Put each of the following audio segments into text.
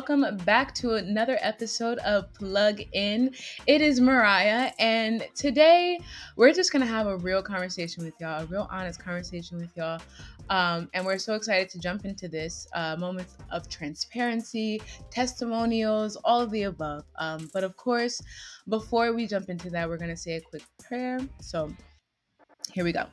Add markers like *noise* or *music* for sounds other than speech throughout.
welcome back to another episode of Plug In. It is Mariah, and today we're just gonna have a real conversation with y'all, a real honest conversation with y'all. Um, and we're so excited to jump into this uh, moments of transparency, testimonials, all of the above. Um, but of course, before we jump into that, we're gonna say a quick prayer. So here we go.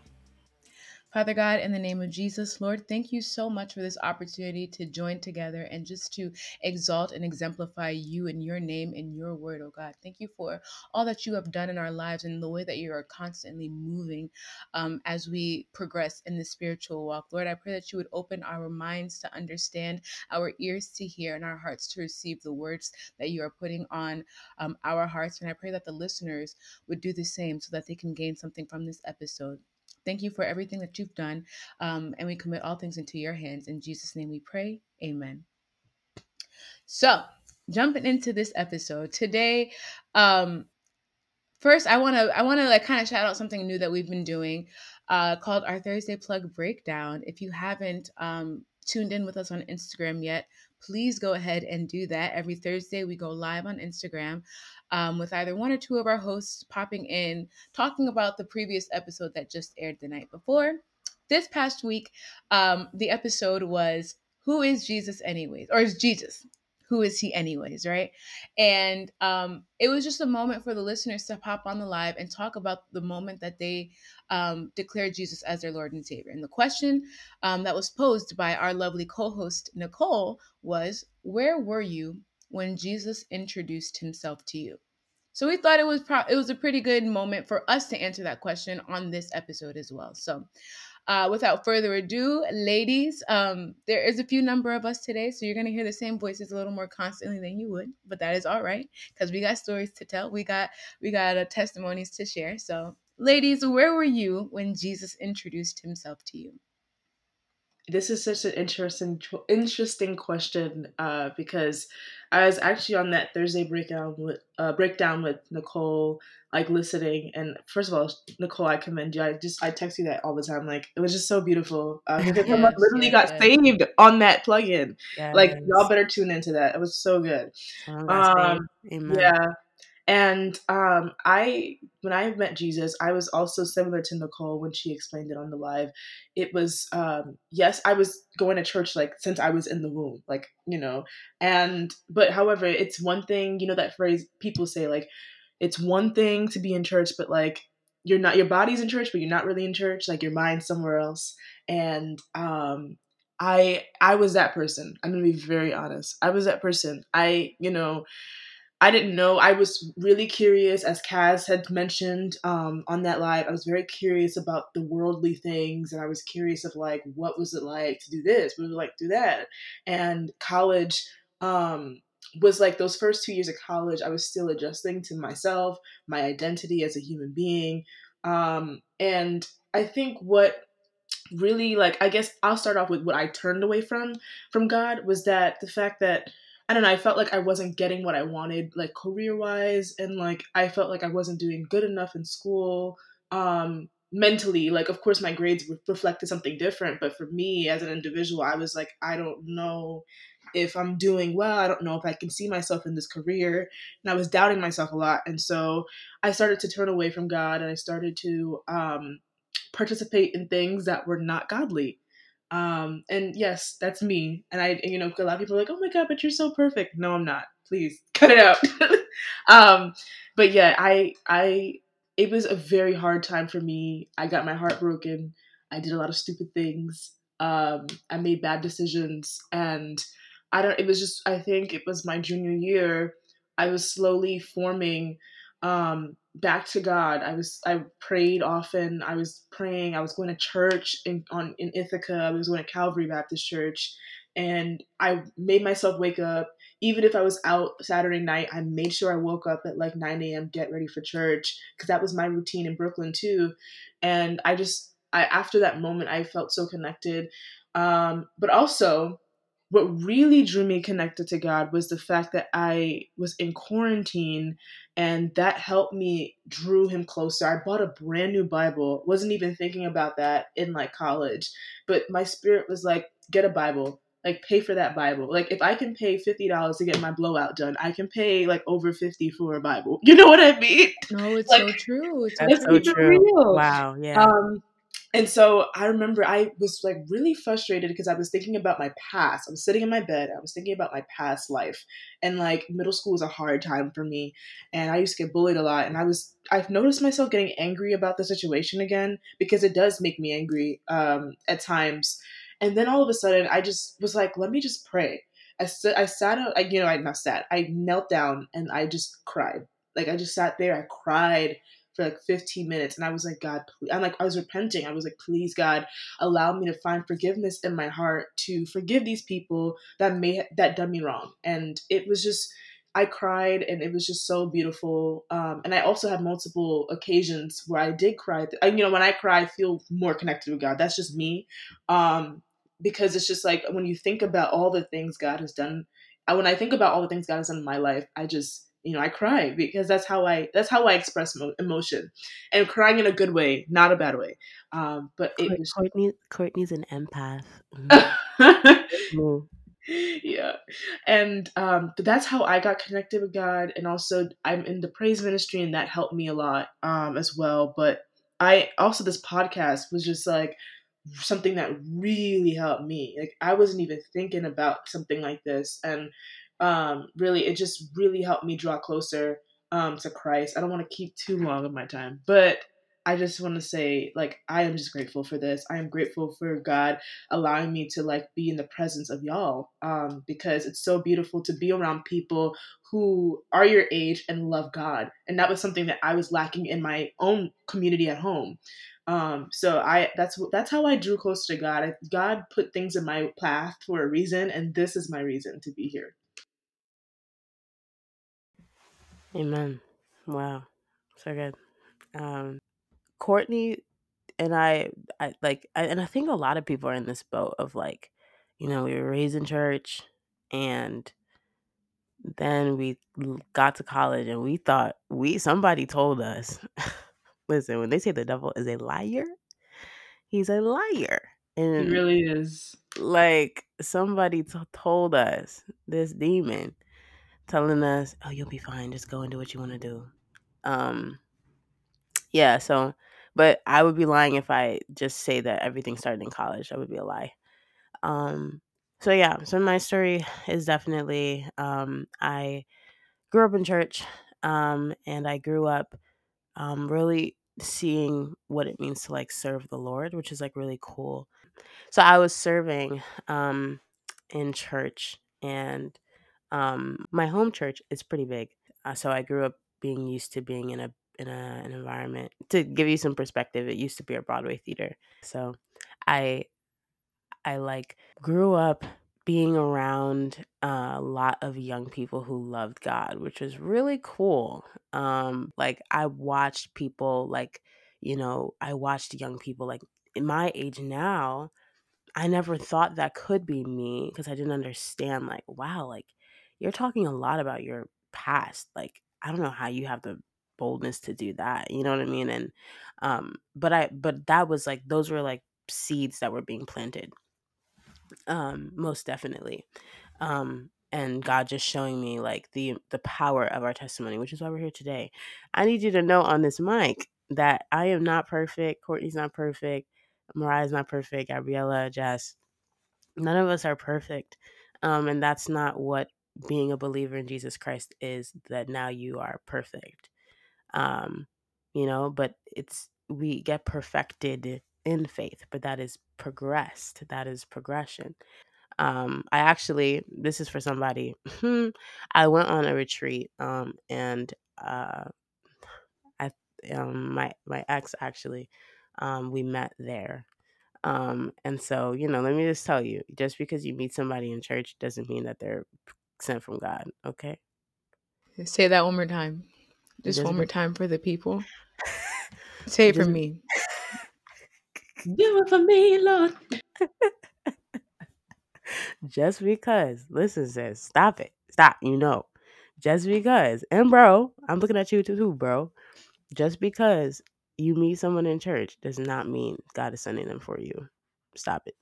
Father God, in the name of Jesus, Lord, thank you so much for this opportunity to join together and just to exalt and exemplify you and your name and your word, oh God. Thank you for all that you have done in our lives and the way that you are constantly moving um, as we progress in the spiritual walk. Lord, I pray that you would open our minds to understand, our ears to hear, and our hearts to receive the words that you are putting on um, our hearts. And I pray that the listeners would do the same so that they can gain something from this episode. Thank you for everything that you've done. Um, and we commit all things into your hands. In Jesus' name we pray. Amen. So, jumping into this episode today, um, first I want to I want to like kind of shout out something new that we've been doing uh, called our Thursday Plug Breakdown. If you haven't um, tuned in with us on Instagram yet, please go ahead and do that. Every Thursday, we go live on Instagram um, with either one or two of our hosts popping in, talking about the previous episode that just aired the night before. This past week, um, the episode was Who is Jesus, anyways? Or is Jesus? who is he anyways right and um, it was just a moment for the listeners to pop on the live and talk about the moment that they um, declared jesus as their lord and savior and the question um, that was posed by our lovely co-host nicole was where were you when jesus introduced himself to you so we thought it was pro- it was a pretty good moment for us to answer that question on this episode as well so uh, without further ado, ladies, um, there is a few number of us today, so you're gonna hear the same voices a little more constantly than you would, but that is all right because we got stories to tell. We got we got uh, testimonies to share. So, ladies, where were you when Jesus introduced himself to you? This is such an interesting interesting question uh, because I was actually on that Thursday breakdown with uh, breakdown with Nicole, like listening. And first of all, Nicole, I commend you. I just I text you that all the time. Like it was just so beautiful *laughs* *laughs* uh, because yes, someone literally yes, got yes. saved on that plugin. Like y'all better tune into that. It was so good. Um, yeah, and um, I, when I met Jesus, I was also similar to Nicole when she explained it on the live. It was, um, yes, I was going to church like since I was in the womb, like, you know, and, but however, it's one thing, you know, that phrase people say, like, it's one thing to be in church, but like, you're not, your body's in church, but you're not really in church, like your mind's somewhere else. And, um, I, I was that person. I'm gonna be very honest. I was that person. I, you know, I didn't know. I was really curious, as Kaz had mentioned um, on that live. I was very curious about the worldly things, and I was curious of like, what was it like to do this? What was it like to do that? And college um, was like those first two years of college. I was still adjusting to myself, my identity as a human being, um, and I think what really like I guess I'll start off with what I turned away from from God was that the fact that I don't know, I felt like I wasn't getting what I wanted, like career wise, and like I felt like I wasn't doing good enough in school. Um, mentally, like, of course, my grades reflected something different, but for me as an individual, I was like, I don't know if I'm doing well. I don't know if I can see myself in this career. And I was doubting myself a lot. And so I started to turn away from God and I started to um, participate in things that were not godly. Um, and yes, that's me. And I, you know, a lot of people are like, "Oh my god, but you're so perfect." No, I'm not. Please *laughs* cut it out. *laughs* um, but yeah, I, I, it was a very hard time for me. I got my heart broken. I did a lot of stupid things. Um, I made bad decisions, and I don't. It was just. I think it was my junior year. I was slowly forming um, back to God. I was I prayed often. I was praying. I was going to church in on in Ithaca. I was going to Calvary Baptist Church, and I made myself wake up. Even if I was out Saturday night, I made sure I woke up at like 9 a.m. get ready for church because that was my routine in Brooklyn too. And I just I after that moment I felt so connected. Um, but also what really drew me connected to God was the fact that I was in quarantine and that helped me drew him closer. I bought a brand new Bible. Wasn't even thinking about that in like college, but my spirit was like get a Bible. like pay for that Bible. Like if I can pay fifty dollars to get my blowout done, I can pay like over fifty for a Bible. *laughs* You know what I mean? No, it's Like, so true. It's That's so so true. true. real. Wow. Yeah. Um, and so I remember I was like really frustrated because I was thinking about my past. I was sitting in my bed. I was thinking about my past life, and like middle school was a hard time for me, and I used to get bullied a lot. And I was I've noticed myself getting angry about the situation again because it does make me angry um, at times. And then all of a sudden, I just was like, let me just pray. I stood, I sat up, I, you know, I not sat, I knelt down and I just cried. Like I just sat there, I cried for like 15 minutes and i was like god please. i'm like i was repenting. I was like please god allow me to find forgiveness in my heart to forgive these people that may that done me wrong. And it was just i cried and it was just so beautiful um, and i also had multiple occasions where i did cry. I, you know when i cry i feel more connected with god. That's just me um, because it's just like when you think about all the things god has done I, when i think about all the things god has done in my life i just you know, I cry because that's how I that's how I express mo- emotion, and crying in a good way, not a bad way. Um, but it Court- was Courtney, Courtney's an empath. Mm. *laughs* yeah, and um, but that's how I got connected with God, and also I'm in the praise ministry, and that helped me a lot um, as well. But I also this podcast was just like something that really helped me. Like I wasn't even thinking about something like this, and um, really, it just really helped me draw closer um, to Christ. I don't want to keep too long of my time, but I just want to say, like, I am just grateful for this. I am grateful for God allowing me to like be in the presence of y'all, um, because it's so beautiful to be around people who are your age and love God, and that was something that I was lacking in my own community at home. Um, so I that's that's how I drew closer to God. I, God put things in my path for a reason, and this is my reason to be here. Amen. Wow. So good. Um, Courtney and I, I like, I, and I think a lot of people are in this boat of like, you know, we were raised in church and then we got to college and we thought we, somebody told us, *laughs* listen, when they say the devil is a liar, he's a liar. And really is. like somebody t- told us this demon telling us oh you'll be fine. Just go and do what you want to do. Um yeah so but i would be lying if i just say that everything started in college. That would be a lie. Um so yeah so my story is definitely um i grew up in church um and i grew up um really seeing what it means to like serve the lord which is like really cool. So I was serving um, in church, and um, my home church is pretty big. Uh, so I grew up being used to being in a in a, an environment. To give you some perspective, it used to be a Broadway theater. So I I like grew up being around a lot of young people who loved God, which was really cool. Um, like I watched people like you know I watched young people like in my age now I never thought that could be me because I didn't understand, like, wow, like, you're talking a lot about your past. Like, I don't know how you have the boldness to do that. You know what I mean? And, um, but I, but that was like, those were like seeds that were being planted. Um, most definitely. Um, and God just showing me like the the power of our testimony, which is why we're here today. I need you to know on this mic that I am not perfect. Courtney's not perfect. Mariah's not perfect. Gabriella, Jess, none of us are perfect. Um, and that's not what being a believer in Jesus Christ is, that now you are perfect. Um, you know, but it's we get perfected in faith, but that is progressed. That is progression. Um, I actually this is for somebody. I went on a retreat, um, and uh I um my my ex actually um we met there um, and so, you know, let me just tell you, just because you meet somebody in church doesn't mean that they're sent from God. Okay. Say that one more time. Just one more time for the people. *laughs* Say it for me. *laughs* Do it for me, Lord. *laughs* just because, listen, sis, stop it. Stop. You know, just because, and bro, I'm looking at you too, bro. Just because you meet someone in church does not mean God is sending them for you. Stop it.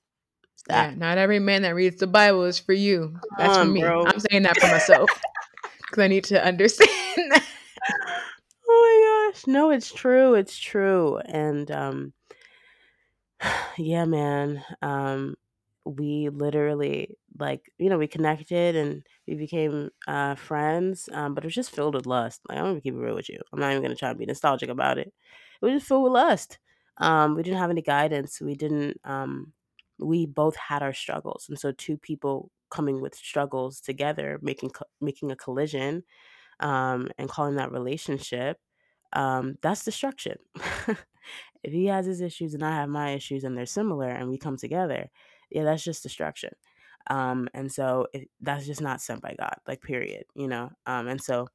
Yeah, not every man that reads the Bible is for you. That's for me. bro. I'm saying that for myself *laughs* because I need to understand that. oh my gosh no it's true it's true and um *sighs* yeah man um we literally like you know we connected and we became uh friends um but it was just filled with lust like i'm gonna keep it real with you i'm not even gonna try to be nostalgic about it it was just filled with lust um we didn't have any guidance we didn't um we both had our struggles and so two people coming with struggles together making making a collision um and calling that relationship um that's destruction *laughs* if he has his issues and I have my issues and they're similar and we come together, yeah, that's just destruction. Um, and so it, that's just not sent by God, like period, you know. Um, and so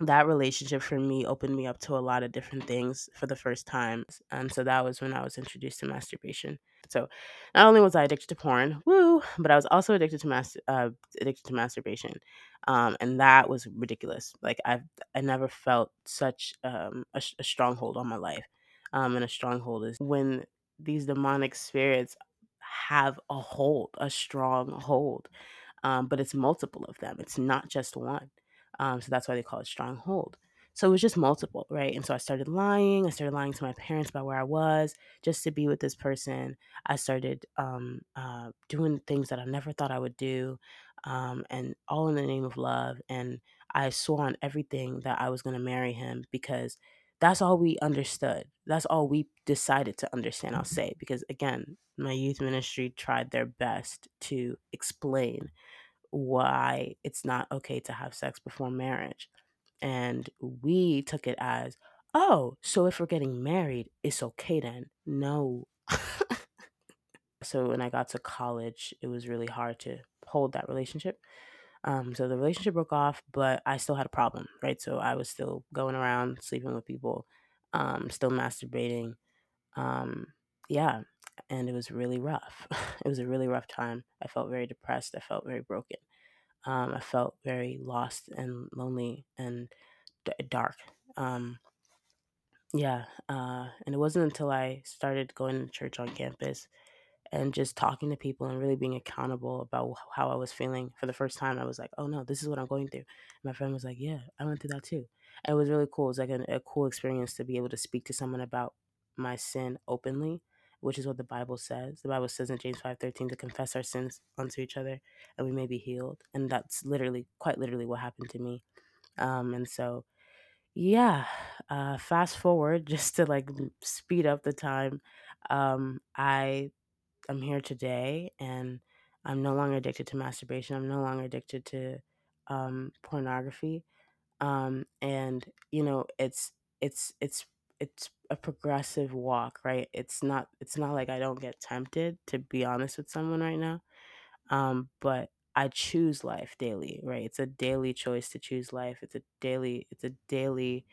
that relationship for me opened me up to a lot of different things for the first time. And so that was when I was introduced to masturbation. So not only was I addicted to porn, woo, but I was also addicted to mas- uh, addicted to masturbation, um, and that was ridiculous. Like I've I never felt such um, a, a stronghold on my life, um, and a stronghold is when these demonic spirits have a hold, a strong hold, um, but it's multiple of them. It's not just one. Um, so that's why they call it stronghold. So it was just multiple, right? And so I started lying. I started lying to my parents about where I was just to be with this person. I started um, uh, doing things that I never thought I would do, um, and all in the name of love. And I swore on everything that I was going to marry him because that's all we understood. That's all we decided to understand, I'll say. Because again, my youth ministry tried their best to explain why it's not okay to have sex before marriage. And we took it as, oh, so if we're getting married, it's okay then. No. *laughs* so when I got to college, it was really hard to hold that relationship. Um, so the relationship broke off, but I still had a problem, right? So I was still going around sleeping with people, um, still masturbating. Um, yeah, and it was really rough. *laughs* it was a really rough time. I felt very depressed. I felt very broken. Um, I felt very lost and lonely and d- dark. Um, yeah, uh, and it wasn't until I started going to church on campus and just talking to people and really being accountable about how I was feeling for the first time. I was like, oh no, this is what I'm going through. And my friend was like, yeah, I went through that too. And it was really cool. It was like a, a cool experience to be able to speak to someone about my sin openly, which is what the Bible says. The Bible says in James 5:13 to confess our sins unto each other and we may be healed. And that's literally, quite literally what happened to me. Um, and so, yeah, uh, fast forward *laughs* just to like speed up the time. Um, I I'm here today and I'm no longer addicted to masturbation. I'm no longer addicted to um, pornography. Um, and you know, it's it's it's it's a progressive walk, right? It's not it's not like I don't get tempted to be honest with someone right now. Um, but I choose life daily, right? It's a daily choice to choose life. It's a daily it's a daily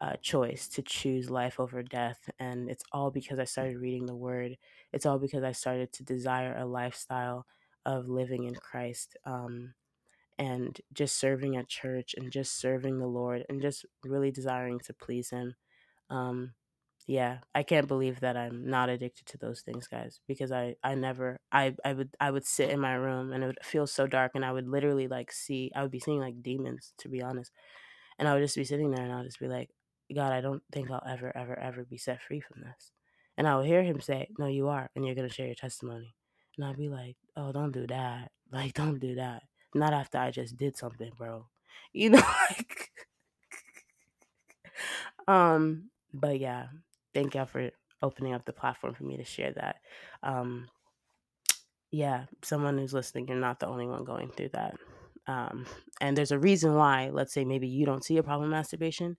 uh, choice to choose life over death. And it's all because I started reading the word. It's all because I started to desire a lifestyle of living in Christ um, and just serving at church and just serving the Lord and just really desiring to please Him. Um, yeah, I can't believe that I'm not addicted to those things, guys, because I I never I I would I would sit in my room and it would feel so dark and I would literally like see I would be seeing like demons to be honest. And I would just be sitting there and I'll just be like, God, I don't think I'll ever, ever, ever be set free from this. And I would hear him say, No, you are, and you're going to share your testimony. And I'd be like, Oh, don't do that. *laughs* Like, don't do that. Not after I just did something, bro. You know, *laughs* like, *laughs* um, but yeah, thank y'all for opening up the platform for me to share that. Um, yeah, someone who's listening, you're not the only one going through that. Um, and there's a reason why, let's say maybe you don't see a problem with masturbation.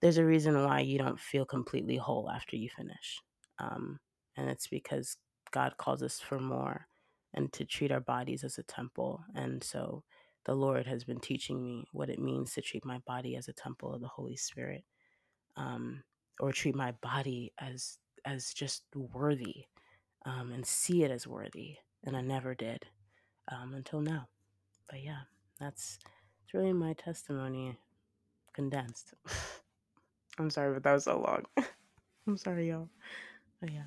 There's a reason why you don't feel completely whole after you finish. Um, and it's because God calls us for more and to treat our bodies as a temple. And so the Lord has been teaching me what it means to treat my body as a temple of the Holy Spirit, um, or treat my body as as just worthy, um, and see it as worthy. And I never did um, until now. But yeah, that's it's really my testimony condensed. *laughs* I'm sorry, but that was so long. *laughs* I'm sorry, y'all. But yeah.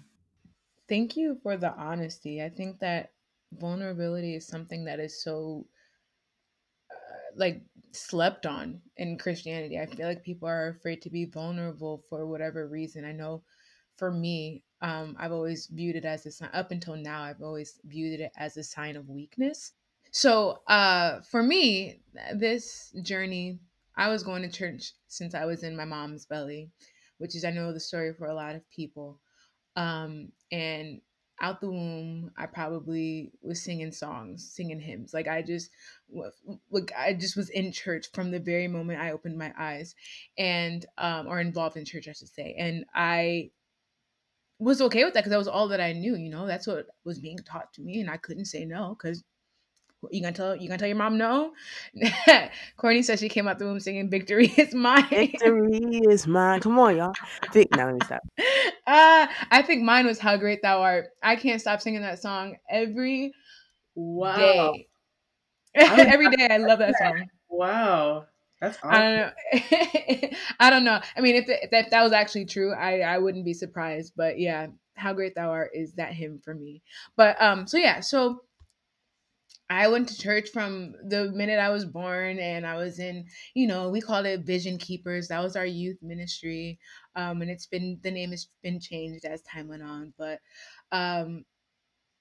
Thank you for the honesty. I think that vulnerability is something that is so uh, like slept on in Christianity. I feel like people are afraid to be vulnerable for whatever reason. I know for me, um, I've always viewed it as a sign. Up until now, I've always viewed it as a sign of weakness. So, uh, for me, this journey, I was going to church since I was in my mom's belly, which is I know the story for a lot of people. Um, and out the womb, I probably was singing songs, singing hymns. Like I just, like I just was in church from the very moment I opened my eyes, and um, or involved in church, I should say. And I was okay with that because that was all that I knew. You know, that's what was being taught to me, and I couldn't say no because you gonna tell you gonna tell your mom no? *laughs* Courtney says she came out the womb singing "Victory is mine." Victory is mine. Come on, y'all. Vic, now let me stop. *laughs* Uh, I think mine was "How Great Thou Art." I can't stop singing that song every Wow. day. *laughs* every day, I *laughs* love that song. Wow. That's awesome. I don't know. *laughs* I don't know. I mean, if, if that, that was actually true, I I wouldn't be surprised. But yeah, "How Great Thou Art" is that hymn for me. But um, so yeah, so I went to church from the minute I was born, and I was in, you know, we called it Vision Keepers. That was our youth ministry, um, and it's been the name has been changed as time went on. But um,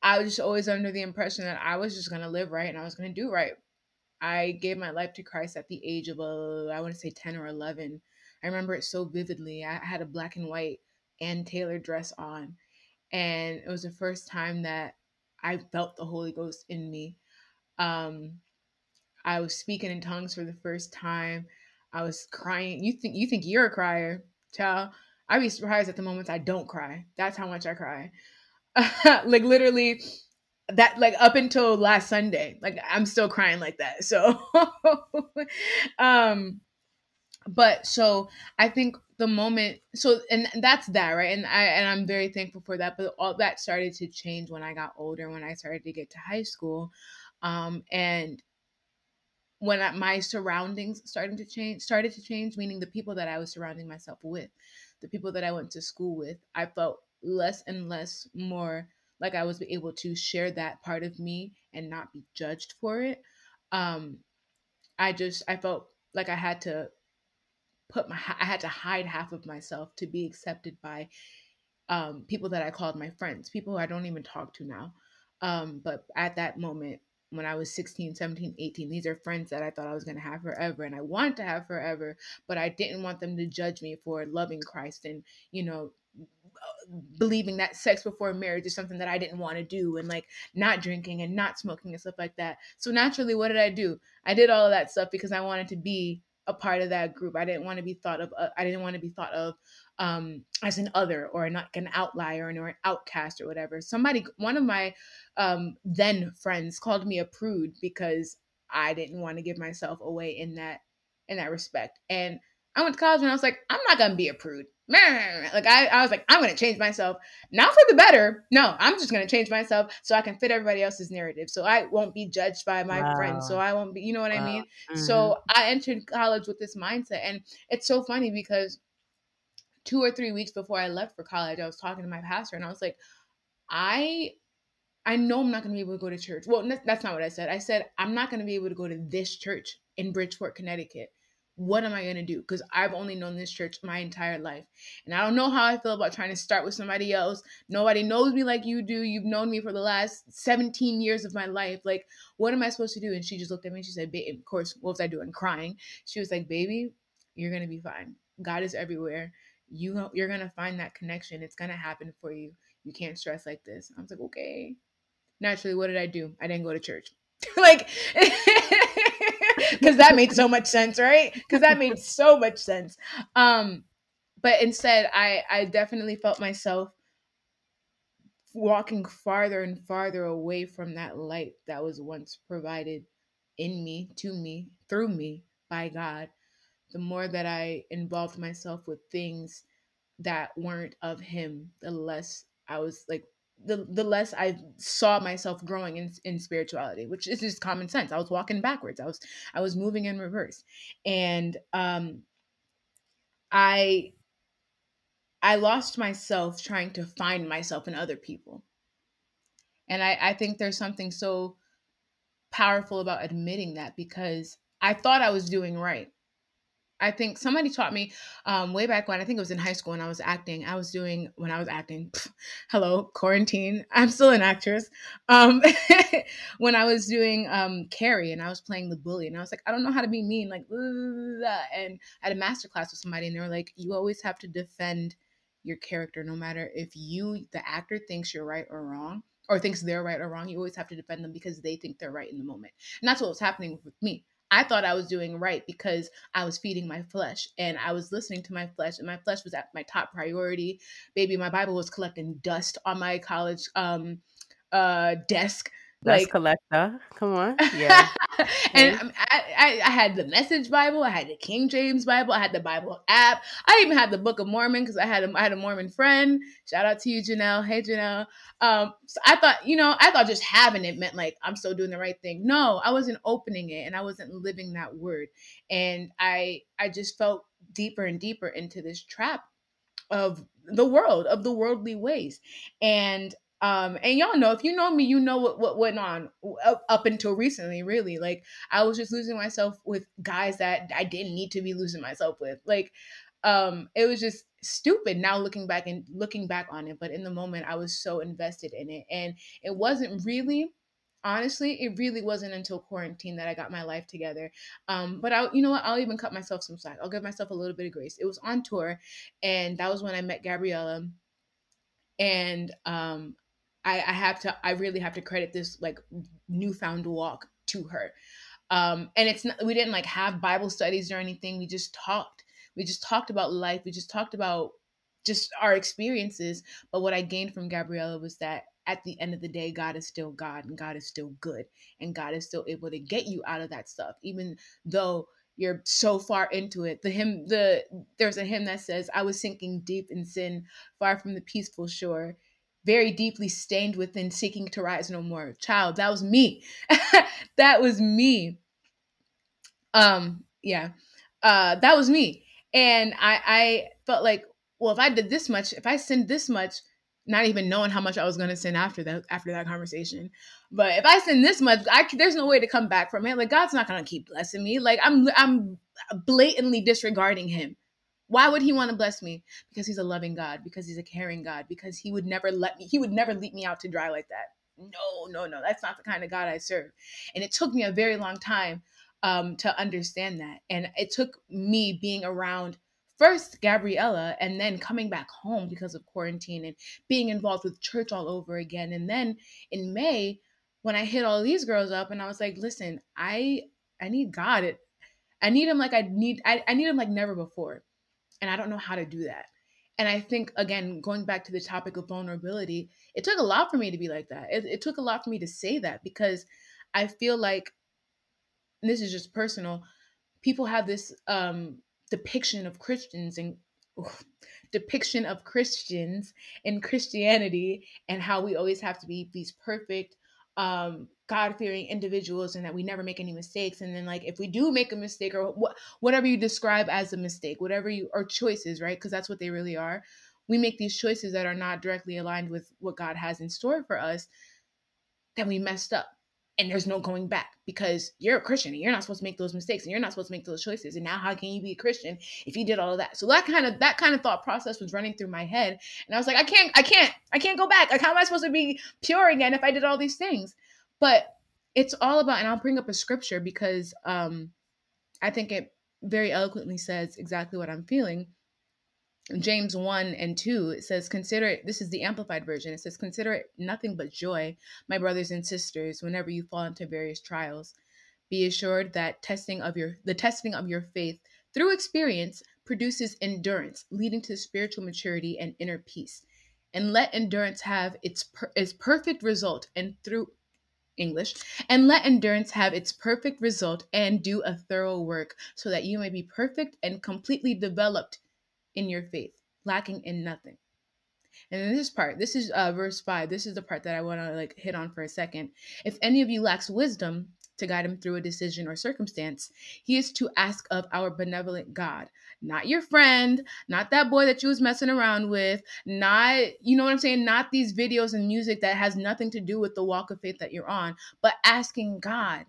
I was just always under the impression that I was just gonna live right and I was gonna do right. I gave my life to Christ at the age of uh, I want to say ten or eleven. I remember it so vividly. I had a black and white Ann Taylor dress on, and it was the first time that I felt the Holy Ghost in me um, I was speaking in tongues for the first time. I was crying. You think you think you're a crier, child? I'd be surprised at the moments I don't cry. That's how much I cry. *laughs* like literally that like up until last Sunday, like I'm still crying like that. So *laughs* um but so I think the moment so and that's that, right? And I and I'm very thankful for that, but all that started to change when I got older, when I started to get to high school. Um and when I, my surroundings started to change started to change meaning the people that i was surrounding myself with the people that i went to school with i felt less and less more like i was able to share that part of me and not be judged for it. Um i just i felt like i had to put my i had to hide half of myself to be accepted by um people that i called my friends people who i don't even talk to now. Um but at that moment when I was 16, 17, 18. These are friends that I thought I was going to have forever and I wanted to have forever, but I didn't want them to judge me for loving Christ and, you know, believing that sex before marriage is something that I didn't want to do and like not drinking and not smoking and stuff like that. So naturally, what did I do? I did all of that stuff because I wanted to be a part of that group. I didn't want to be thought of. Uh, I didn't want to be thought of um, as an other or not an outlier or an outcast or whatever. Somebody, one of my um, then friends, called me a prude because I didn't want to give myself away in that in that respect. And I went to college and I was like, I'm not gonna be a prude. *laughs* Like I, I was like, I'm gonna change myself, not for the better. No, I'm just gonna change myself so I can fit everybody else's narrative. So I won't be judged by my wow. friends. So I won't be, you know what wow. I mean? Mm-hmm. So I entered college with this mindset, and it's so funny because two or three weeks before I left for college, I was talking to my pastor and I was like, I I know I'm not going to be able to go to church. Well, that's not what I said. I said I'm not going to be able to go to this church in Bridgeport, Connecticut. What am I going to do? Because I've only known this church my entire life. And I don't know how I feel about trying to start with somebody else. Nobody knows me like you do. You've known me for the last 17 years of my life. Like, what am I supposed to do? And she just looked at me and she said, Of course, what was I doing? Crying. She was like, Baby, you're going to be fine. God is everywhere you you're gonna find that connection. It's gonna happen for you. You can't stress like this. I was like, okay. Naturally, what did I do? I didn't go to church. *laughs* like *laughs* because that made so much sense, right? Because that made so much sense. Um, but instead, I I definitely felt myself walking farther and farther away from that light that was once provided in me, to me, through me by God the more that I involved myself with things that weren't of him, the less I was like the the less I saw myself growing in, in spirituality, which is just common sense. I was walking backwards. I was I was moving in reverse. And um I I lost myself trying to find myself in other people. And I, I think there's something so powerful about admitting that because I thought I was doing right. I think somebody taught me um, way back when I think it was in high school when I was acting. I was doing when I was acting. Pff, hello, quarantine. *laughs* I'm still an actress. Um, *laughs* when I was doing um, Carrie and I was playing the bully, and I was like, I don't know how to be mean, like, *laughs* and I had a master class with somebody, and they were like, you always have to defend your character, no matter if you, the actor, thinks you're right or wrong or thinks they're right or wrong, you always have to defend them because they think they're right in the moment. And that's what was happening with me. I thought I was doing right because I was feeding my flesh and I was listening to my flesh, and my flesh was at my top priority. Baby, my Bible was collecting dust on my college um, uh, desk Dust like collector. Come on. *laughs* Yeah. and I, I, I, had the Message Bible. I had the King James Bible. I had the Bible app. I even had the Book of Mormon because I had a, I had a Mormon friend. Shout out to you, Janelle. Hey, Janelle. Um, so I thought, you know, I thought just having it meant like I'm still doing the right thing. No, I wasn't opening it and I wasn't living that word. And I, I just felt deeper and deeper into this trap of the world, of the worldly ways. And um and y'all know if you know me you know what what went on up, until recently really. Like i was just losing myself with guys that i didn't need to be losing myself with. Like um it was just stupid now looking back and looking back on it but in the moment i was so invested in it. And it wasn't really honestly it really wasn't until quarantine that i got my life together. Um but i you know what? I'll even cut myself some slack. I'll give myself a little bit of grace. It was on tour and that was when i met gabriella. And um I, I have to I really have to credit this like newfound walk to her. Um, and it's not we didn't like have Bible studies or anything. We just talked. We just talked about life. We just talked about just our experiences. But what I gained from Gabriella was that at the end of the day, God is still God and God is still good and God is still able to get you out of that stuff, even though you're so far into it. The hymn, the there's a hymn that says, "I was sinking deep in sin, far from the peaceful shore." Very deeply stained within, seeking to rise no more. Child, that was me. *laughs* that was me. Um, yeah. Uh, that was me. And I I felt like, well, if I did this much, if I sinned this much, not even knowing how much I was going to sin after that after that conversation. But if I sin this much, I there's no way to come back from it. Like God's not going to keep blessing me. Like I'm I'm blatantly disregarding him. Why would he want to bless me? Because he's a loving God, because he's a caring God, because he would never let me, he would never leave me out to dry like that. No, no, no. That's not the kind of God I serve. And it took me a very long time um, to understand that. And it took me being around first Gabriella and then coming back home because of quarantine and being involved with church all over again. And then in May, when I hit all these girls up and I was like, listen, I I need God. I need him like I need I, I need him like never before and I don't know how to do that. And I think, again, going back to the topic of vulnerability, it took a lot for me to be like that. It, it took a lot for me to say that because I feel like, this is just personal, people have this um, depiction of Christians and depiction of Christians and Christianity and how we always have to be these perfect, um, god-fearing individuals and that we never make any mistakes. And then like if we do make a mistake or wh- whatever you describe as a mistake whatever you or choices right? Because that's what they really are. We make these choices that are not directly aligned with what god has in store for us then we messed up and there's no going back because you're a christian and you're not supposed to make those mistakes and you're not supposed to make those choices. And now how can you be a christian if you did all of that? So that kind of that kind of thought process was running through my head. And i was like i can't i can't i can't go back. Like how am i supposed to be pure again if i did all these things? But it's all about, and I'll bring up a scripture because um, I think it very eloquently says exactly what I'm feeling. James 1 and 2, it says, Consider it, this is the amplified version. It says, Consider it nothing but joy, my brothers and sisters, whenever you fall into various trials. Be assured that testing of your the testing of your faith through experience produces endurance, leading to spiritual maturity and inner peace. And let endurance have its per, its perfect result, and through English, and let endurance have its perfect result and do a thorough work, so that you may be perfect and completely developed in your faith, lacking in nothing. And in this part, this is uh, verse five. This is the part that I want to like hit on for a second. If any of you lacks wisdom, to guide him through a decision or circumstance. He is to ask of our benevolent God, not your friend, not that boy that you was messing around with, not, you know what I'm saying, not these videos and music that has nothing to do with the walk of faith that you're on, but asking God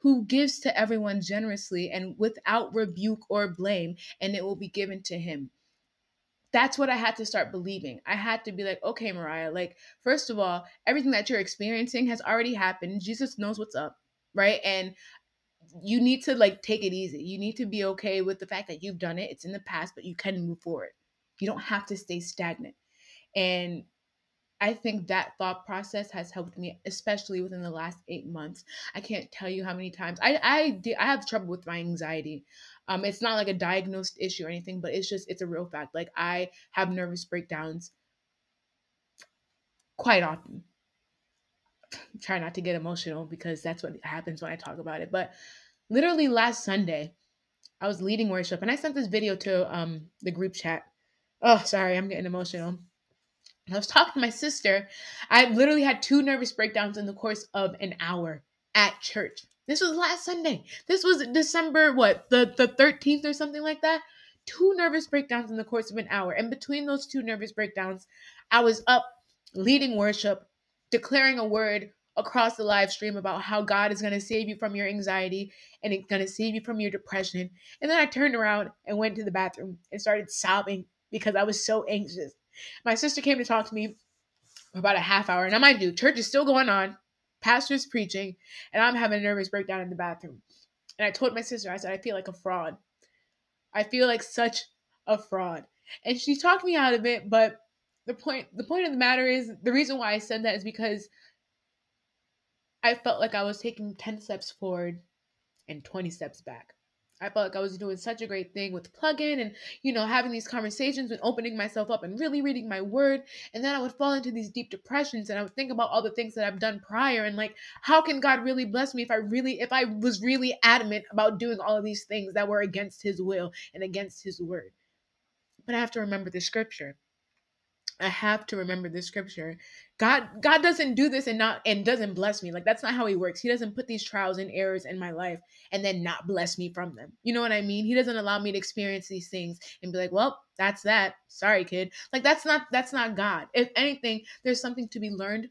who gives to everyone generously and without rebuke or blame, and it will be given to him that's what I had to start believing. I had to be like, okay, Mariah, like, first of all, everything that you're experiencing has already happened. Jesus knows what's up, right? And you need to like take it easy. You need to be okay with the fact that you've done it. It's in the past, but you can move forward. You don't have to stay stagnant. And I think that thought process has helped me, especially within the last eight months. I can't tell you how many times I I I have trouble with my anxiety. Um, it's not like a diagnosed issue or anything, but it's just it's a real fact. Like I have nervous breakdowns quite often. Try not to get emotional because that's what happens when I talk about it. But literally last Sunday, I was leading worship and I sent this video to um the group chat. Oh, sorry, I'm getting emotional. I was talking to my sister. I literally had two nervous breakdowns in the course of an hour at church. This was last Sunday. This was December, what, the, the 13th or something like that? Two nervous breakdowns in the course of an hour. And between those two nervous breakdowns, I was up leading worship, declaring a word across the live stream about how God is going to save you from your anxiety and it's going to save you from your depression. And then I turned around and went to the bathroom and started sobbing because I was so anxious. My sister came to talk to me for about a half hour. Now, mind you, church is still going on, pastor's preaching, and I'm having a nervous breakdown in the bathroom. And I told my sister, I said, I feel like a fraud. I feel like such a fraud. And she talked me out of it, but the point the point of the matter is the reason why I said that is because I felt like I was taking 10 steps forward and 20 steps back. I felt like I was doing such a great thing with plug-in and you know having these conversations and opening myself up and really reading my word and then I would fall into these deep depressions and I would think about all the things that I've done prior and like how can God really bless me if I really if I was really adamant about doing all of these things that were against his will and against his word. But I have to remember the scripture. I have to remember the scripture. God God doesn't do this and not and doesn't bless me. Like that's not how he works. He doesn't put these trials and errors in my life and then not bless me from them. You know what I mean? He doesn't allow me to experience these things and be like, "Well, that's that. Sorry, kid." Like that's not that's not God. If anything, there's something to be learned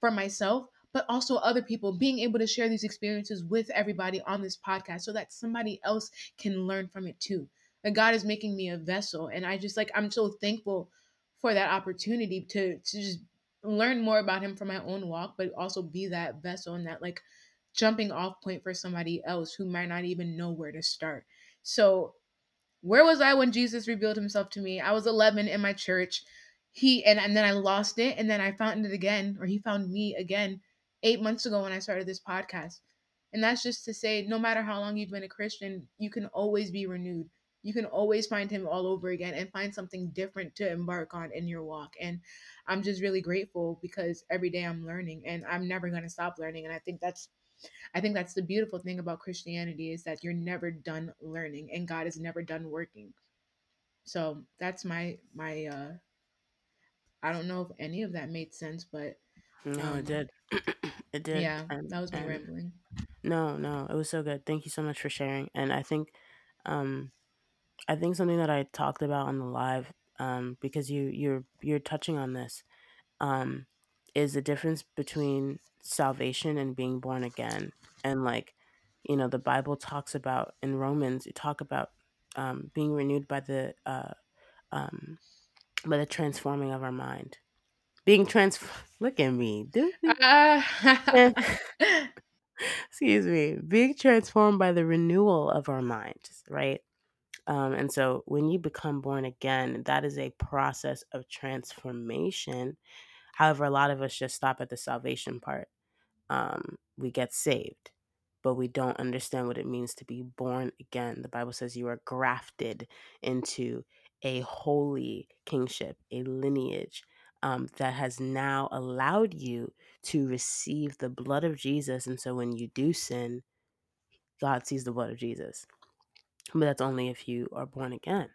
for myself, but also other people being able to share these experiences with everybody on this podcast so that somebody else can learn from it too. Like God is making me a vessel and I just like I'm so thankful for that opportunity to to just learn more about him from my own walk, but also be that vessel and that like jumping off point for somebody else who might not even know where to start. So where was I when Jesus revealed himself to me? I was 11 in my church. He and, and then I lost it and then I found it again or he found me again 8 months ago when I started this podcast. And that's just to say no matter how long you've been a Christian, you can always be renewed you can always find him all over again and find something different to embark on in your walk. And I'm just really grateful because every day I'm learning and I'm never going to stop learning. And I think that's I think that's the beautiful thing about Christianity is that you're never done learning and God is never done working. So that's my my uh I don't know if any of that made sense, but no, um, it did. *clears throat* it did. Yeah, and, that was my rambling. No, no, it was so good. Thank you so much for sharing. And I think um I think something that I talked about on the live, um, because you you're you're touching on this, um, is the difference between salvation and being born again. And like, you know, the Bible talks about in Romans, it talk about um, being renewed by the uh, um, by the transforming of our mind. Being trans *laughs* look at me. Uh, *laughs* *laughs* excuse me. Being transformed by the renewal of our minds, right? Um, and so when you become born again, that is a process of transformation. However, a lot of us just stop at the salvation part. Um, we get saved, but we don't understand what it means to be born again. The Bible says you are grafted into a holy kingship, a lineage um, that has now allowed you to receive the blood of Jesus. And so when you do sin, God sees the blood of Jesus but that's only if you are born again.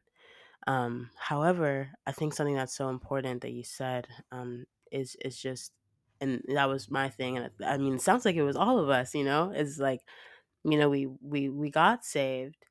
Um, however, I think something that's so important that you said um, is is just and that was my thing and i mean it sounds like it was all of us you know it's like you know we we we got saved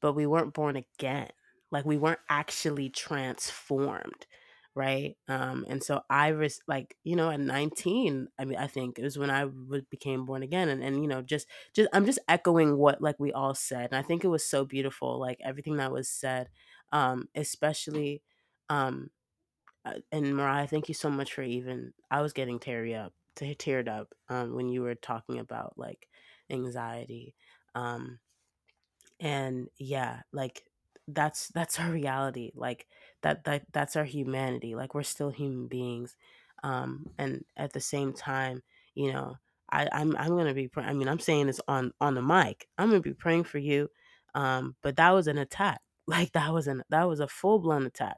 but we weren't born again like we weren't actually transformed right? Um and so i was like you know at 19 i mean i think it was when i became born again and, and you know just just i'm just echoing what like we all said and i think it was so beautiful like everything that was said um especially um uh, and mariah thank you so much for even i was getting teary up t- teared up um when you were talking about like anxiety um and yeah like that's that's our reality like that that that's our humanity like we're still human beings um and at the same time you know i i'm i'm gonna be pray- i mean i'm saying this on on the mic i'm gonna be praying for you um but that was an attack *laughs* like that was an that was a full-blown attack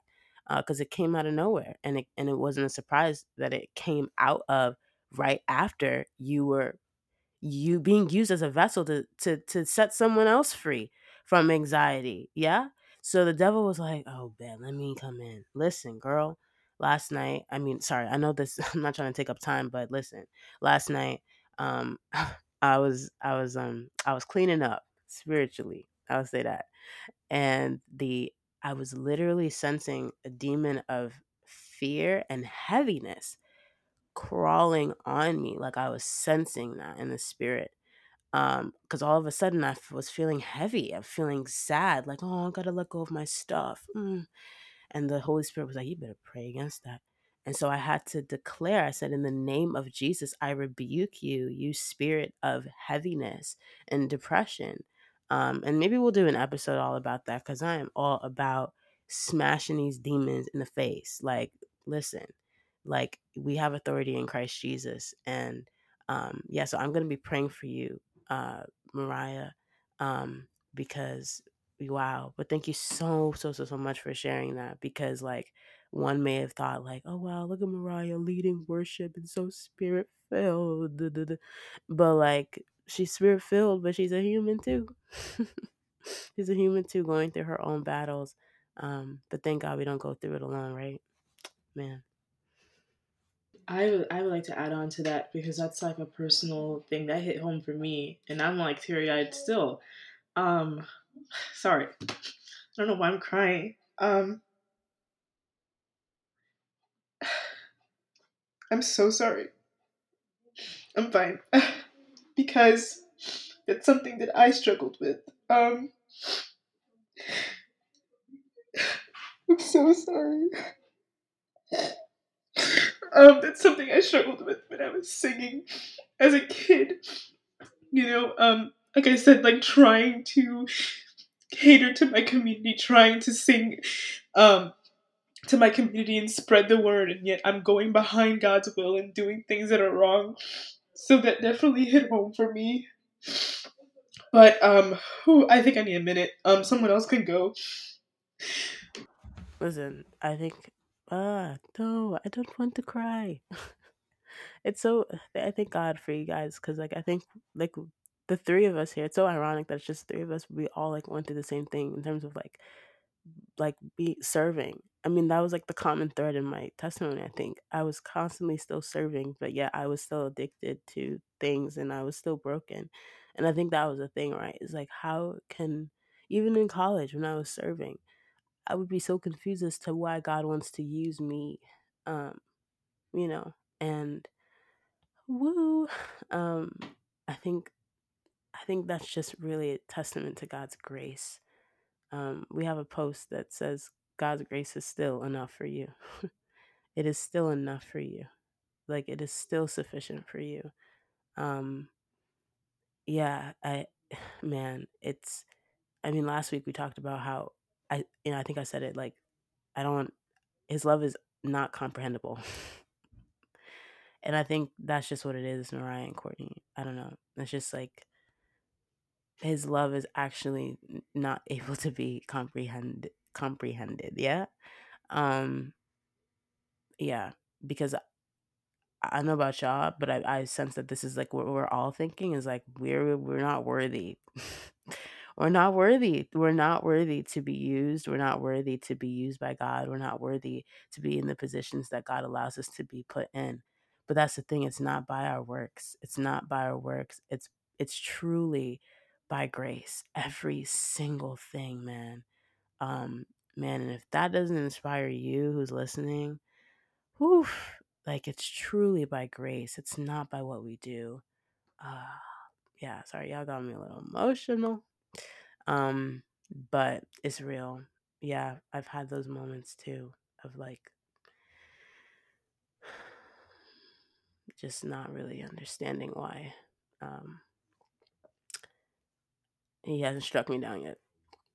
because uh, it came out of nowhere and it and it wasn't a surprise that it came out of right after you were you being used as a vessel to to to set someone else free from anxiety. Yeah. So the devil was like, "Oh, Ben, let me come in. Listen, girl. Last night, I mean, sorry, I know this. *laughs* I'm not trying to take up time, but listen. Last night, um, *laughs* I was I was um I was cleaning up spiritually. I would say that, and the I was literally sensing a demon of fear and heaviness crawling on me like i was sensing that in the spirit because all of a sudden I f- was feeling heavy i'm feeling sad like oh i gotta let go of my stuff mm. and the holy spirit was like you better pray against that and so i had to declare i said in the name of jesus i rebuke you you spirit of heaviness and depression um and maybe we'll do an episode all about that because i am all about smashing these demons in the face like listen like we have authority in Christ Jesus. And um, yeah, so I'm going to be praying for you, uh, Mariah, um, because wow. But thank you so, so, so, so much for sharing that because like one may have thought like, oh, wow, look at Mariah leading worship and so spirit filled. But like she's spirit filled, but she's a human too. *laughs* she's a human too going through her own battles. Um, but thank God we don't go through it alone, right? Man. I would I would like to add on to that because that's like a personal thing that hit home for me, and I'm like teary eyed still. Um, *sighs* sorry, I don't know why I'm crying. Um, *sighs* I'm so sorry. I'm fine *laughs* because it's something that I struggled with. Um, *sighs* I'm so sorry. *laughs* Um, that's something I struggled with when I was singing as a kid. You know, um, like I said, like trying to cater to my community, trying to sing um, to my community and spread the word, and yet I'm going behind God's will and doing things that are wrong. So that definitely hit home for me. But um, I think I need a minute. Um, someone else can go. Listen, I think ah no, I don't want to cry. *laughs* it's so I thank God for you guys because like I think like the three of us here. It's so ironic that it's just three of us. We all like went through the same thing in terms of like like be serving. I mean, that was like the common thread in my testimony. I think I was constantly still serving, but yet I was still addicted to things and I was still broken. And I think that was the thing, right? It's like how can even in college when I was serving, I would be so confused as to why God wants to use me, um, you know, and woo, *sighs* um, I think, I think that's just really a testament to God's grace. Um, we have a post that says God's grace is still enough for you. *laughs* it is still enough for you. Like it is still sufficient for you. Um, yeah, I, *sighs* man, it's. I mean, last week we talked about how I, you know, I think I said it like, I don't his love is not comprehensible. *laughs* and I think that's just what it is, Mariah and Courtney. I don't know. It's just like his love is actually not *laughs* able to be comprehended comprehended, yeah? Um yeah, because I know about y'all, but I, I sense that this is like what we're all thinking is like we're we're not worthy. *laughs* we're not worthy. We're not worthy to be used. We're not worthy to be used by God. We're not worthy to be in the positions that God allows us to be put in. but that's the thing it's not by our works it's not by our works it's it's truly by grace every single thing man um man and if that doesn't inspire you who's listening whew, like it's truly by grace it's not by what we do uh yeah sorry y'all got me a little emotional um but it's real. Yeah i've had those moments too of like *sighs* just not really understanding why um he hasn't struck me down yet.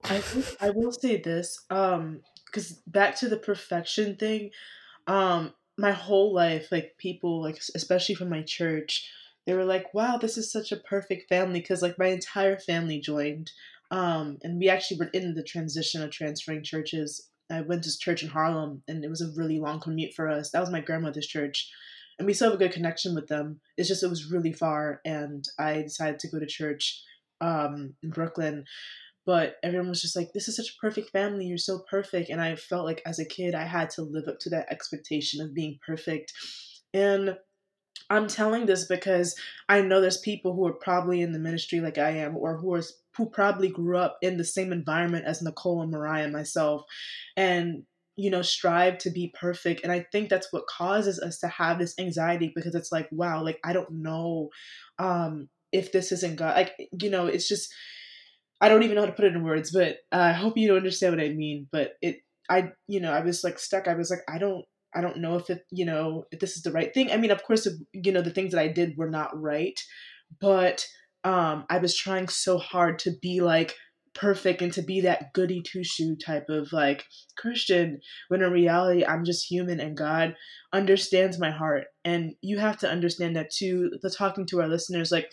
I I *laughs* will say this, um, because back to the perfection thing, um, my whole life, like people, like especially from my church, they were like, "Wow, this is such a perfect family," because like my entire family joined, um, and we actually were in the transition of transferring churches. I went to church in Harlem, and it was a really long commute for us. That was my grandmother's church, and we still have a good connection with them. It's just it was really far, and I decided to go to church um, in Brooklyn but everyone was just like this is such a perfect family you're so perfect and i felt like as a kid i had to live up to that expectation of being perfect and i'm telling this because i know there's people who are probably in the ministry like i am or who are who probably grew up in the same environment as nicole and mariah and myself and you know strive to be perfect and i think that's what causes us to have this anxiety because it's like wow like i don't know um if this isn't god like you know it's just I don't even know how to put it in words, but I hope you understand what I mean. But it, I, you know, I was like stuck. I was like, I don't, I don't know if it, you know, if this is the right thing. I mean, of course, you know, the things that I did were not right, but um, I was trying so hard to be like perfect and to be that goody two shoe type of like Christian when in reality I'm just human and God understands my heart. And you have to understand that too. The talking to our listeners, like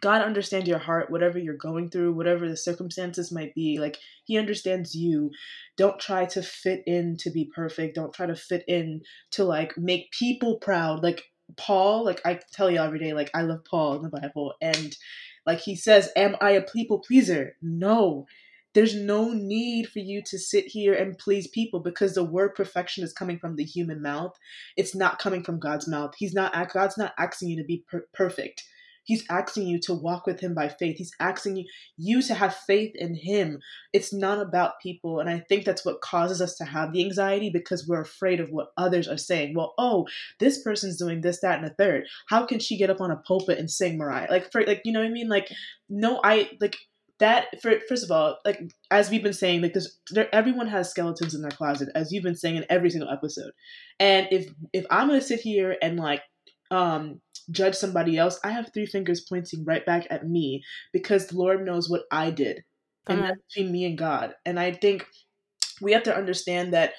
God understands your heart, whatever you're going through, whatever the circumstances might be. Like, He understands you. Don't try to fit in to be perfect. Don't try to fit in to like make people proud. Like, Paul, like, I tell you every day, like, I love Paul in the Bible. And like, he says, Am I a people pleaser? No. There's no need for you to sit here and please people because the word perfection is coming from the human mouth. It's not coming from God's mouth. He's not, God's not asking you to be per- perfect He's asking you to walk with him by faith. He's asking you you to have faith in him. It's not about people. And I think that's what causes us to have the anxiety because we're afraid of what others are saying. Well, oh, this person's doing this, that, and a third. How can she get up on a pulpit and sing Mariah? Like for like, you know what I mean? Like, no, I like that for first of all, like as we've been saying, like this, there, everyone has skeletons in their closet, as you've been saying in every single episode. And if if I'm gonna sit here and like um judge somebody else, I have three fingers pointing right back at me because the Lord knows what I did. And uh-huh. that's between me and God. And I think we have to understand that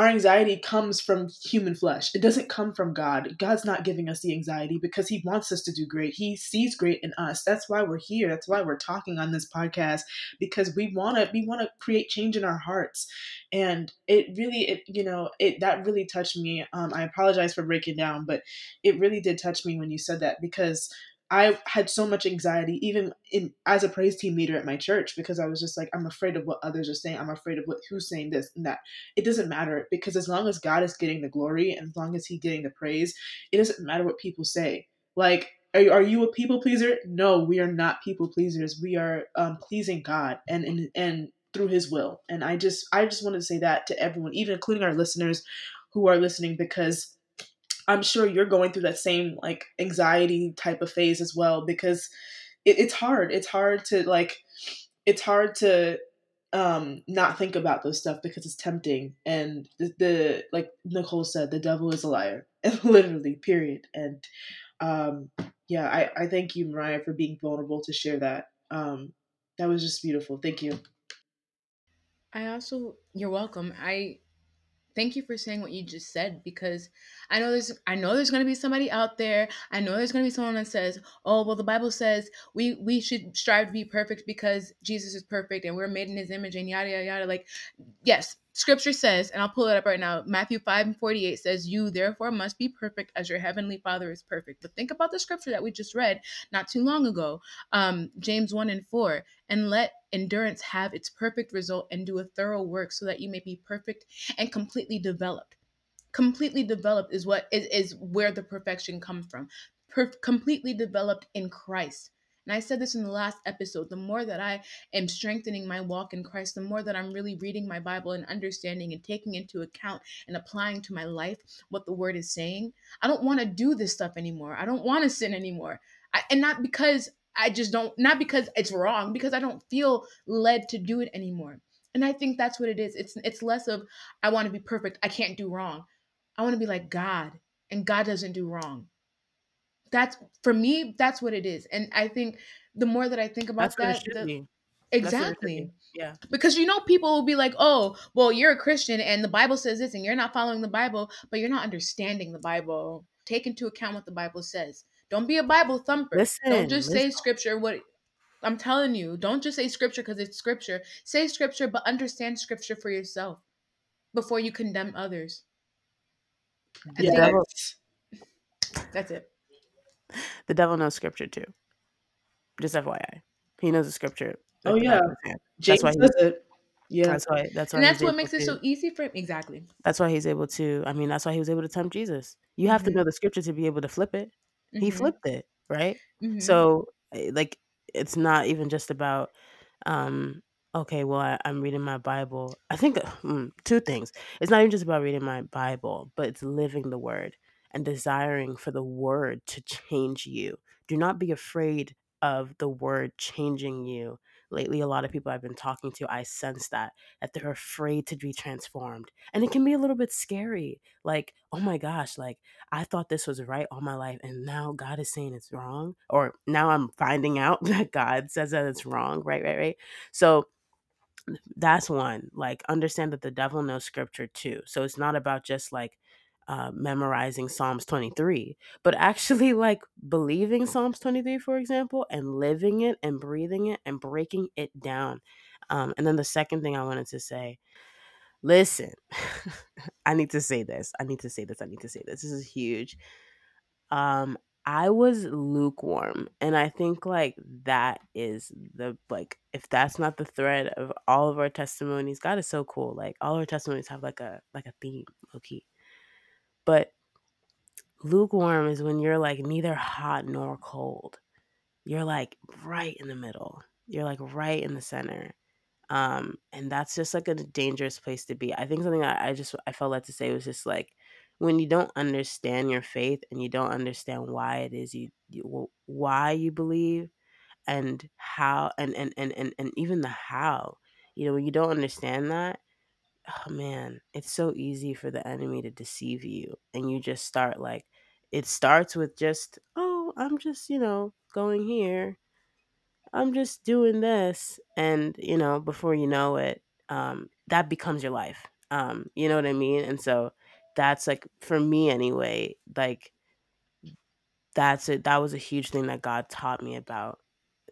our anxiety comes from human flesh. It doesn't come from God. God's not giving us the anxiety because He wants us to do great. He sees great in us. That's why we're here. That's why we're talking on this podcast because we want to we want to create change in our hearts. And it really, it you know, it that really touched me. Um, I apologize for breaking down, but it really did touch me when you said that because I had so much anxiety, even in as a praise team leader at my church, because I was just like, I'm afraid of what others are saying. I'm afraid of what who's saying this and that. It doesn't matter because as long as God is getting the glory and as long as He's getting the praise, it doesn't matter what people say. Like, are you, are you a people pleaser? No, we are not people pleasers. We are um, pleasing God and and and through His will. And I just I just wanted to say that to everyone, even including our listeners who are listening, because I'm sure you're going through that same like anxiety type of phase as well because it, it's hard. It's hard to like it's hard to um not think about those stuff because it's tempting. And the, the like Nicole said the devil is a liar *laughs* literally period. And um yeah I I thank you Mariah for being vulnerable to share that. Um that was just beautiful. Thank you. I also you're welcome. I thank you for saying what you just said because I know there's I know there's going to be somebody out there. I know there's going to be someone that says, "Oh, well the Bible says we we should strive to be perfect because Jesus is perfect and we're made in his image and yada yada yada." Like, yes, scripture says, and I'll pull it up right now. Matthew 5 and 48 says, You therefore must be perfect as your heavenly Father is perfect. But think about the scripture that we just read not too long ago, um, James 1 and 4. And let endurance have its perfect result and do a thorough work so that you may be perfect and completely developed. completely developed is what is, is where the perfection comes from per- completely developed in christ and I said this in the last episode the more that I am strengthening my walk in Christ, the more that I'm really reading my Bible and understanding and taking into account and applying to my life what the word is saying, I don't want to do this stuff anymore. I don't want to sin anymore. I, and not because I just don't, not because it's wrong, because I don't feel led to do it anymore. And I think that's what it is. It's it's less of I want to be perfect. I can't do wrong. I want to be like God, and God doesn't do wrong that's for me that's what it is and i think the more that i think about That's that the, exactly. Yeah. because you know people will be like oh well you're a christian and the bible says this and you're not following the bible but you're not understanding the bible. Take into account what the bible says. Don't be a bible thumper. Listen, don't just say scripture what i'm telling you don't just say scripture because it's scripture. Say scripture but understand scripture for yourself before you condemn others. I yes. that's it *laughs* The devil knows scripture too. Just FYI, he knows the scripture. Oh, the yeah. back of his hand. James why he- says it. Yeah. That's why. That's why. and that's he's what able makes it to- so easy for him exactly That's why he's able to. I mean, that's why he was able to tempt Jesus. You have to Mhm. know the scripture to be able to flip it. He Mhm. flipped it, right? Mhm. So, eh, like, it's not even just about, um, okay, well, I, I'm reading my Bible. I think mm, two things. It's not even just about reading my Bible, but it's living the word and desiring for the word to change you. Do not be afraid of the word changing you. Lately, a lot of people I've been talking to, I sense that that they're afraid to be transformed, and it can be a little bit scary. Like, oh my gosh, like I thought this was right all my life, and now God is saying it's wrong, or now I'm finding out *laughs* that God says that it's wrong. Right, right, right. So that's one. Like, understand that the devil knows scripture too. So it's not about just like uh, memorizing Psalms 23, but actually *laughs* like believing Psalms 23, for example, and living it and breathing it and breaking it down. Um, and then the second thing I wanted to say listen, *laughs* I need to say this. I need to say this. I need to say this. This is huge. Um, I was lukewarm, and I think like that is the like if that's not the thread of all of our testimonies, God is so cool. Like all our testimonies have like a like a theme, low key. But lukewarm is when you're like neither hot nor cold. You're like right in the middle. You're like right in the center. Um, and that's just like a dangerous place to be. I think something I, I just I felt like to say was just like when you don't understand your faith and you don't understand why it is you, you why you believe and how and and, and and and even the how you know when you don't understand that oh man it's so easy for the enemy to deceive you and you just start like it starts with just oh i'm just you know going here. I'm just doing this and you know before you know it um that becomes your life um you know what i mean? And so that's like for me anyway like that's it that was a huge thing that god taught me about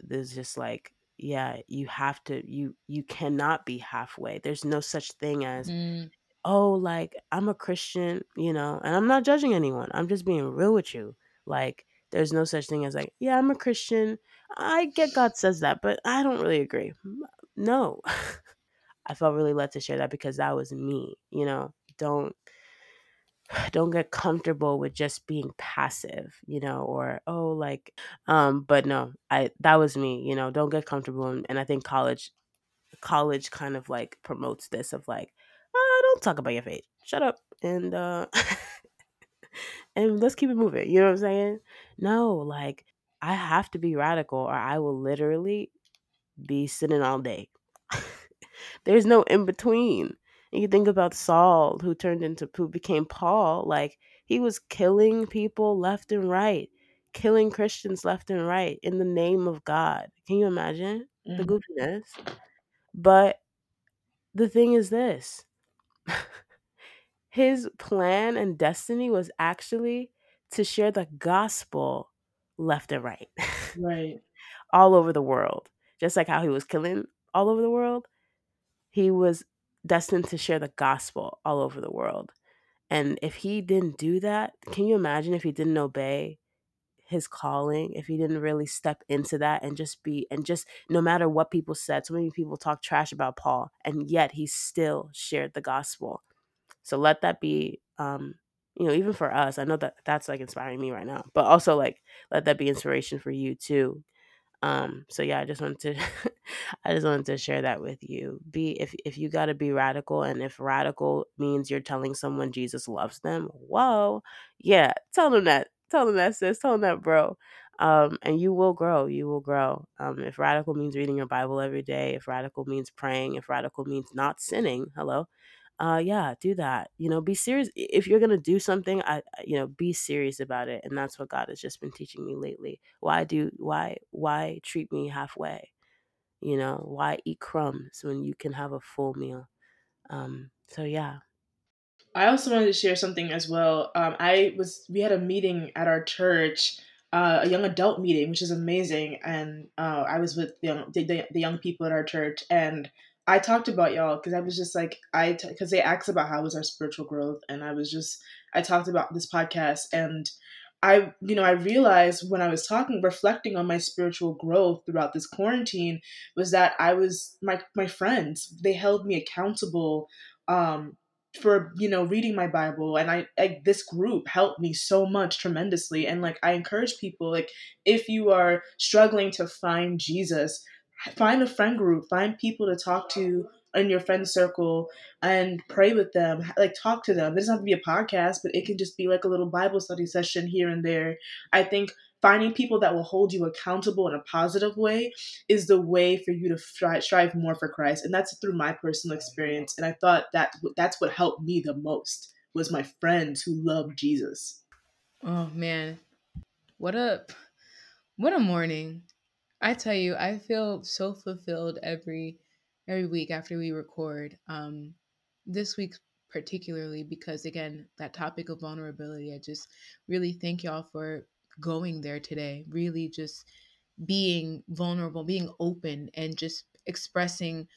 there's just like yeah you have to you you cannot be halfway there's no such thing as Mm, oh like i'm a christian you know and i'm not judging anyone i'm just being real with you like there's no such thing as like yeah i'm a christian i get god says that but i don't really agree. M- no. *laughs* I felt really led to share that because that was me you know don't *sighs* don't get comfortable with just being passive you know or oh like um but no i that was me you know don't get comfortable and, and i think college college kind of like promotes this of like oh, don't talk about your faith shut up and uh *laughs* and let's keep it moving you know what i'm saying? No like i have to be radical or i will literally be sitting all day. *laughs* There's no in between and you think about saul who turned into who became paul like he was killing people left and right killing christians left and right in the name of god can you imagine the Mhm. goofiness but the thing is this his plan and destiny was actually to share the gospel left and right Right. *laughs* all over the world just like how he was killing all over the world he was destined to share the gospel all over the world. And if he didn't do that can you imagine if he didn't obey his calling if he didn't really step into that and just be and just no matter what people said so many people talk trash about paul and yet he still shared the gospel. So let that be um you know even for us i know that that's like inspiring me right now but also like let that be inspiration for you too um so yeah i just wanted to *laughs* i just wanted to share that with you. Be if if you got to be radical and if radical means you're telling someone jesus loves them whoa yeah tell them that tell them that sis tell them that bro. Um and you will grow you will grow. Um if radical means reading your bible every day if radical means praying if radical means not sinning hello uh yeah do that you know be serious if you're gonna do something i you know be serious about it and that's what god has just been teaching me lately why do why why treat me halfway you know why eat crumbs when you can have a full meal um so yeah I also wanted to share something as well. Um, I was we had a meeting at our church, uh, a young adult meeting, which is amazing, and uh, I was with the young, the, the, the young people at our church, and I talked about y'all because I was just like I because they asked about how was our spiritual growth, and I was just I talked about this podcast, and I you know I realized when I was talking, reflecting on my spiritual growth throughout this quarantine, was that I was my my friends they held me accountable. Um, for you know reading my bible and I, I this group helped me so much tremendously and like i encourage people like if you are struggling to find jesus find a friend group find people to talk to in your friend circle and pray with them like talk to them. It doesn't have to be a podcast but it can just be like a little bible study session here and there. I think finding people that will hold you accountable in a positive way is the way for you to strive, strive more for christ and that's through my personal experience and i thought that that's what helped me the most was my friends who love jesus. Oh man, what a what a morning! I tell you, I feel so fulfilled every every week after we record. Um, this week particularly because again, that topic of vulnerability. I just really thank y'all for going there today. Really, just being vulnerable, being open, and just expressing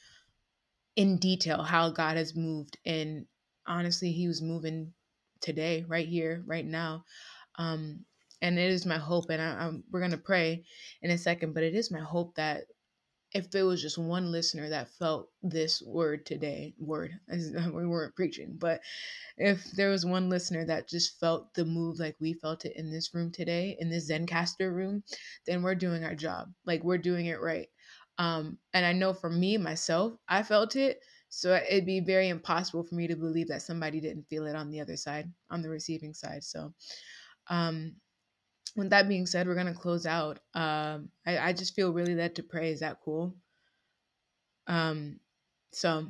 in detail how God has moved. And honestly, He was moving today, right here, right now. Um, and it is my hope, and I, I'm, we're gonna pray in a second, but it is my hope that if there was just one listener that felt this word today, word, *laughs* we weren't preaching, but if there was one listener that just felt the move like we felt it in this room today, in this Zencastr room, then we're doing our job. Like we're doing it right. Um, and I know for me, myself, I felt it. So it'd be very impossible for me to believe that somebody didn't feel it on the other side, on the receiving side. So, um, with that being said, we're gonna close out. Um, I, I just feel really led to pray. Is that cool? Um, so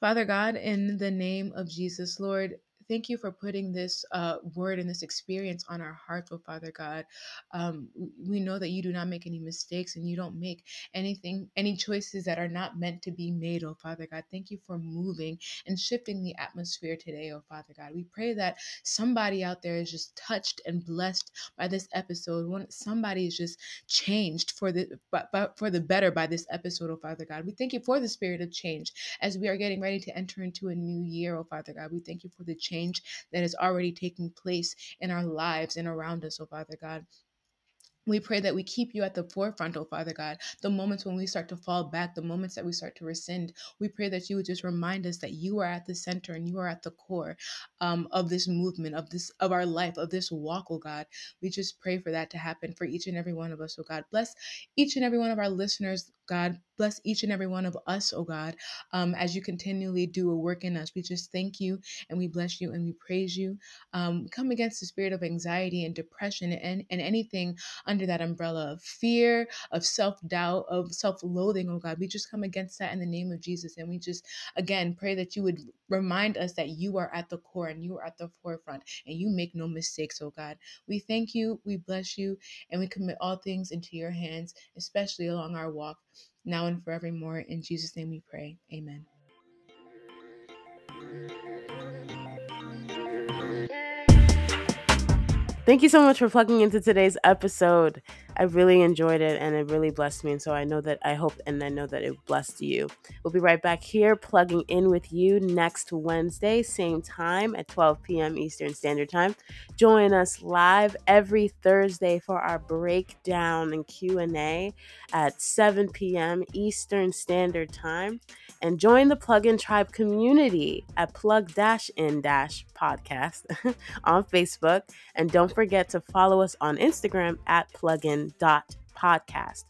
Father God, in the name of Jesus, Lord, thank you for putting this uh, word and this experience on our hearts, oh Father God. Um, we know that you do not make any mistakes and you don't make anything, any choices that are not meant to be made, oh Father God. Thank you for moving and shifting the atmosphere today, oh Father God. We pray that somebody out there is just touched and blessed by this episode. When somebody is just changed for the but, but for the better by this episode, oh Father God. We thank you for the spirit of change as we are getting ready to enter into a new year, oh Father God. We thank you for the change that is already taking place in our lives and around us, oh Father God. We pray that we keep you at the forefront, oh Father God. The moments when we start to fall back, the moments that we start to rescind, we pray that you would just remind us that you are at the center and you are at the core um, of this movement, of this, of our life, of this walk, oh God. We just pray for that to happen for each and every one of us, oh God. Bless each and every one of our listeners, God. Bless each and every one of us, oh God, um, as you continually do a work in us. We just thank you and we bless you and we praise you. Um, come against the spirit of anxiety and depression and, and anything under that umbrella of fear, of self doubt, of self loathing, oh God. We just come against that in the name of Jesus. And we just, again, pray that you would remind us that you are at the core and you are at the forefront and you make no mistakes, oh God. We thank you, we bless you, and we commit all things into your hands, especially along our walk, now and forevermore. In Jesus' name we pray. Amen. Thank you so much for plugging into today's episode. I really enjoyed it and it really blessed me. And so I know that I hope and I know that it blessed you. We'll be right back here plugging in with you next Wednesday, same time at 12 p.m. Eastern Standard Time. Join us live every Thursday for our breakdown and Q&A at 7 p.m. Eastern Standard Time and join the Plug-in Tribe community at plug-in-podcast *laughs* on Facebook and don't forget to follow us on Instagram at plugin.podcast.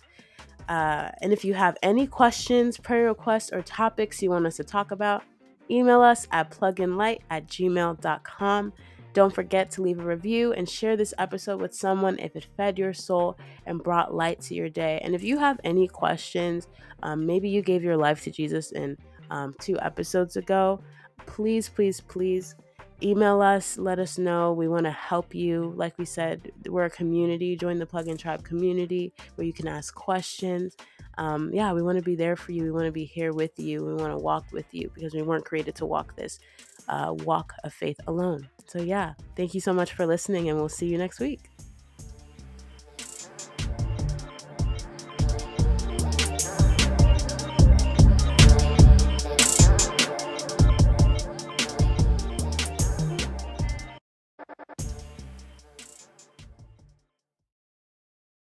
Uh, and if you have any questions, prayer requests, or topics you want us to talk about, email us at pluginlight at gmail.com. Don't forget to leave a review and share this episode with someone if it fed your soul and brought light to your day. And if you have any questions, um, maybe you gave your life to Jesus in um, two episodes ago, please, please, please email us let us know. We want to help you. Like we said we're a community. Join the Plug-in tribe community where you can ask questions. Um, yeah we want to be there for you. We want to be here with you. We want to walk with you because we weren't created to walk this uh, walk of faith alone. So yeah thank you so much for listening and we'll see you next week